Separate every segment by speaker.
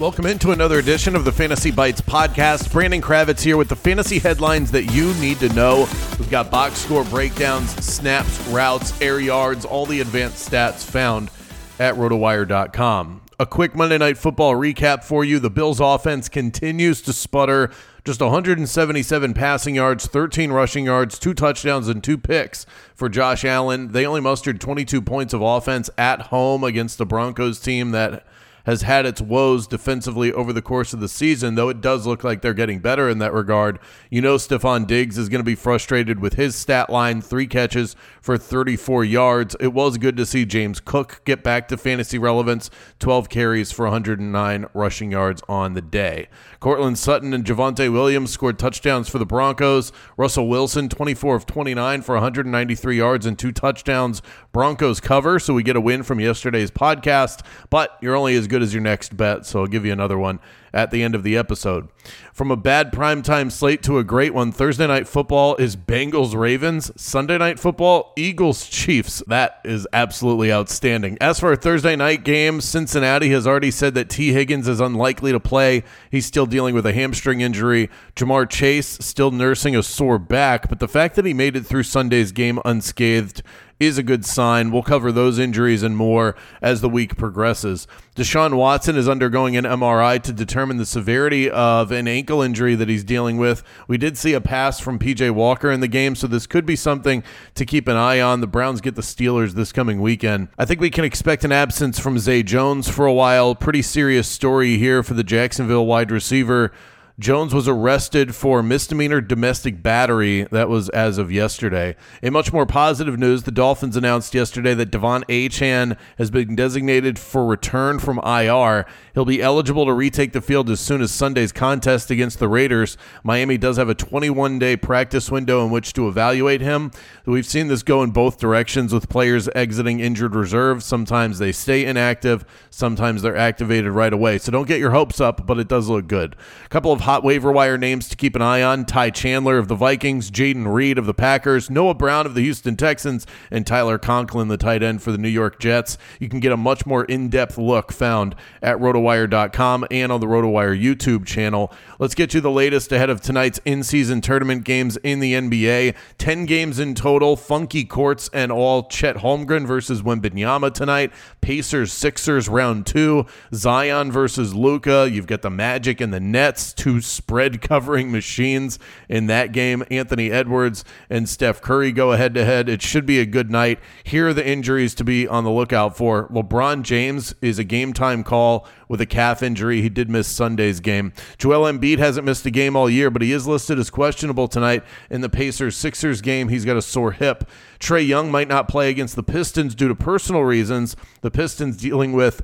Speaker 1: Welcome into another edition of the Fantasy Bites podcast. Brandon Kravitz here with the fantasy headlines that you need to know. We've got box score breakdowns, snaps, routes, air yards, all the advanced stats found at rotowire.com. A quick Monday Night Football recap for you. The Bills' offense continues to sputter. Just 177 passing yards, 13 rushing yards, two touchdowns, and two picks for Josh Allen. They only mustered 22 points of offense at home against the Broncos team that has had its woes defensively over the course of the season, though it does look like they're getting better in that regard. You know, Stefon Diggs is going to be frustrated with his stat line three catches for 34 yards. It was good to see James Cook get back to fantasy relevance 12 carries for 109 rushing yards on the day. Courtland Sutton and Javonte Williams scored touchdowns for the Broncos. Russell Wilson, 24 of 29 for 193 yards and two touchdowns. Broncos cover, so we get a win from yesterday's podcast, but you're only as good as your next bet, so I'll give you another one at the end of the episode. From a bad primetime slate to a great one, Thursday night football is Bengals Ravens. Sunday night football, Eagles Chiefs. That is absolutely outstanding. As for a Thursday night game, Cincinnati has already said that Tee Higgins is unlikely to play. He's still dealing with a hamstring injury. Ja'Marr Chase still nursing a sore back, but the fact that he made it through Sunday's game unscathed is a good sign. We'll cover those injuries and more as the week progresses. Deshaun Watson is undergoing an MRI to determine the severity of an ankle injury that he's dealing with. We did see a pass from PJ Walker in the game, so this could be something to keep an eye on. The Browns get the Steelers this coming weekend. I think we can expect an absence from Zay Jones for a while. Pretty serious story here for the Jacksonville wide receiver. Jones was arrested for misdemeanor domestic battery. That was as of yesterday. In much more positive news, the Dolphins announced yesterday that De'Von Achane has been designated for return from IR. He'll be eligible to retake the field as soon as Sunday's contest against the Raiders. Miami does have a 21 day practice window in which to evaluate him. We've seen this go in both directions with players exiting injured reserve. Sometimes they stay inactive, sometimes they're activated right away. So don't get your hopes up, but it does look good. A couple of hot waiver wire names to keep an eye on Ty Chandler of the Vikings, Jayden Reed of the Packers, Noah Brown of the Houston Texans, and Tyler Conklin, the tight end for the New York Jets. You can get a much more in depth look found at rotowire.com and on the RotoWire YouTube channel. Let's get you the latest ahead of tonight's in season tournament games in the NBA. 10 games in total, funky courts and all. Chet Holmgren versus Wembanyama tonight. Pacers Sixers round two. Zion versus Luka. You've got the Magic and the Nets, two spread covering machines in that game. Anthony Edwards and Steph Curry go head to head. It should be a good night. Here are the injuries to be on the lookout for. LeBron James is a game time call with a calf injury. He did miss Sunday's game. Joel Embiid hasn't missed a game all year, but he is listed as questionable tonight in the Pacers Sixers game. He's got a sore hip. Trae Young might not play against the Pistons due to personal reasons. The Pistons dealing with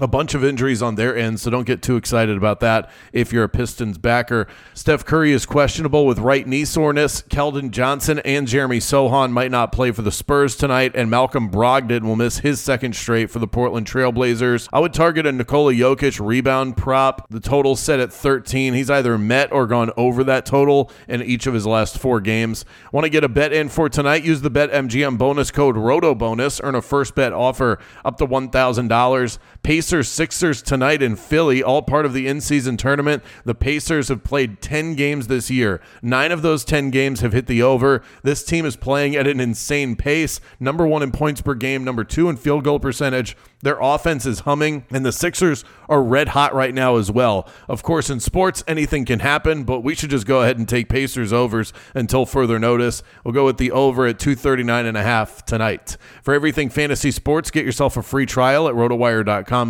Speaker 1: a bunch of injuries on their end, so don't get too excited about that if you're a Pistons backer. Steph Curry is questionable with right knee soreness. Keldon Johnson and Jeremy Sochan might not play for the Spurs tonight, and Malcolm Brogdon will miss his second straight for the Portland Trailblazers. I would target a Nikola Jokic rebound prop. The total set at 13. He's either met or gone over that total in each of his last four games. Want to get a bet in for tonight? Use the BetMGM bonus code ROTOBONUS. Earn a first bet offer up to $1,000. Pay Pacers Sixers tonight in Philly, all part of the in season tournament. The Pacers have played 10 games this year. Nine of those 10 games have hit the over. This team is playing at an insane pace. Number one in points per game, number two in field goal percentage. Their offense is humming, and the Sixers are red hot right now as well. Of course, in sports, anything can happen, but we should just go ahead and take Pacers overs until further notice. We'll go with the over at 239 and a half tonight. For everything fantasy sports, get yourself a free trial at rotowire.com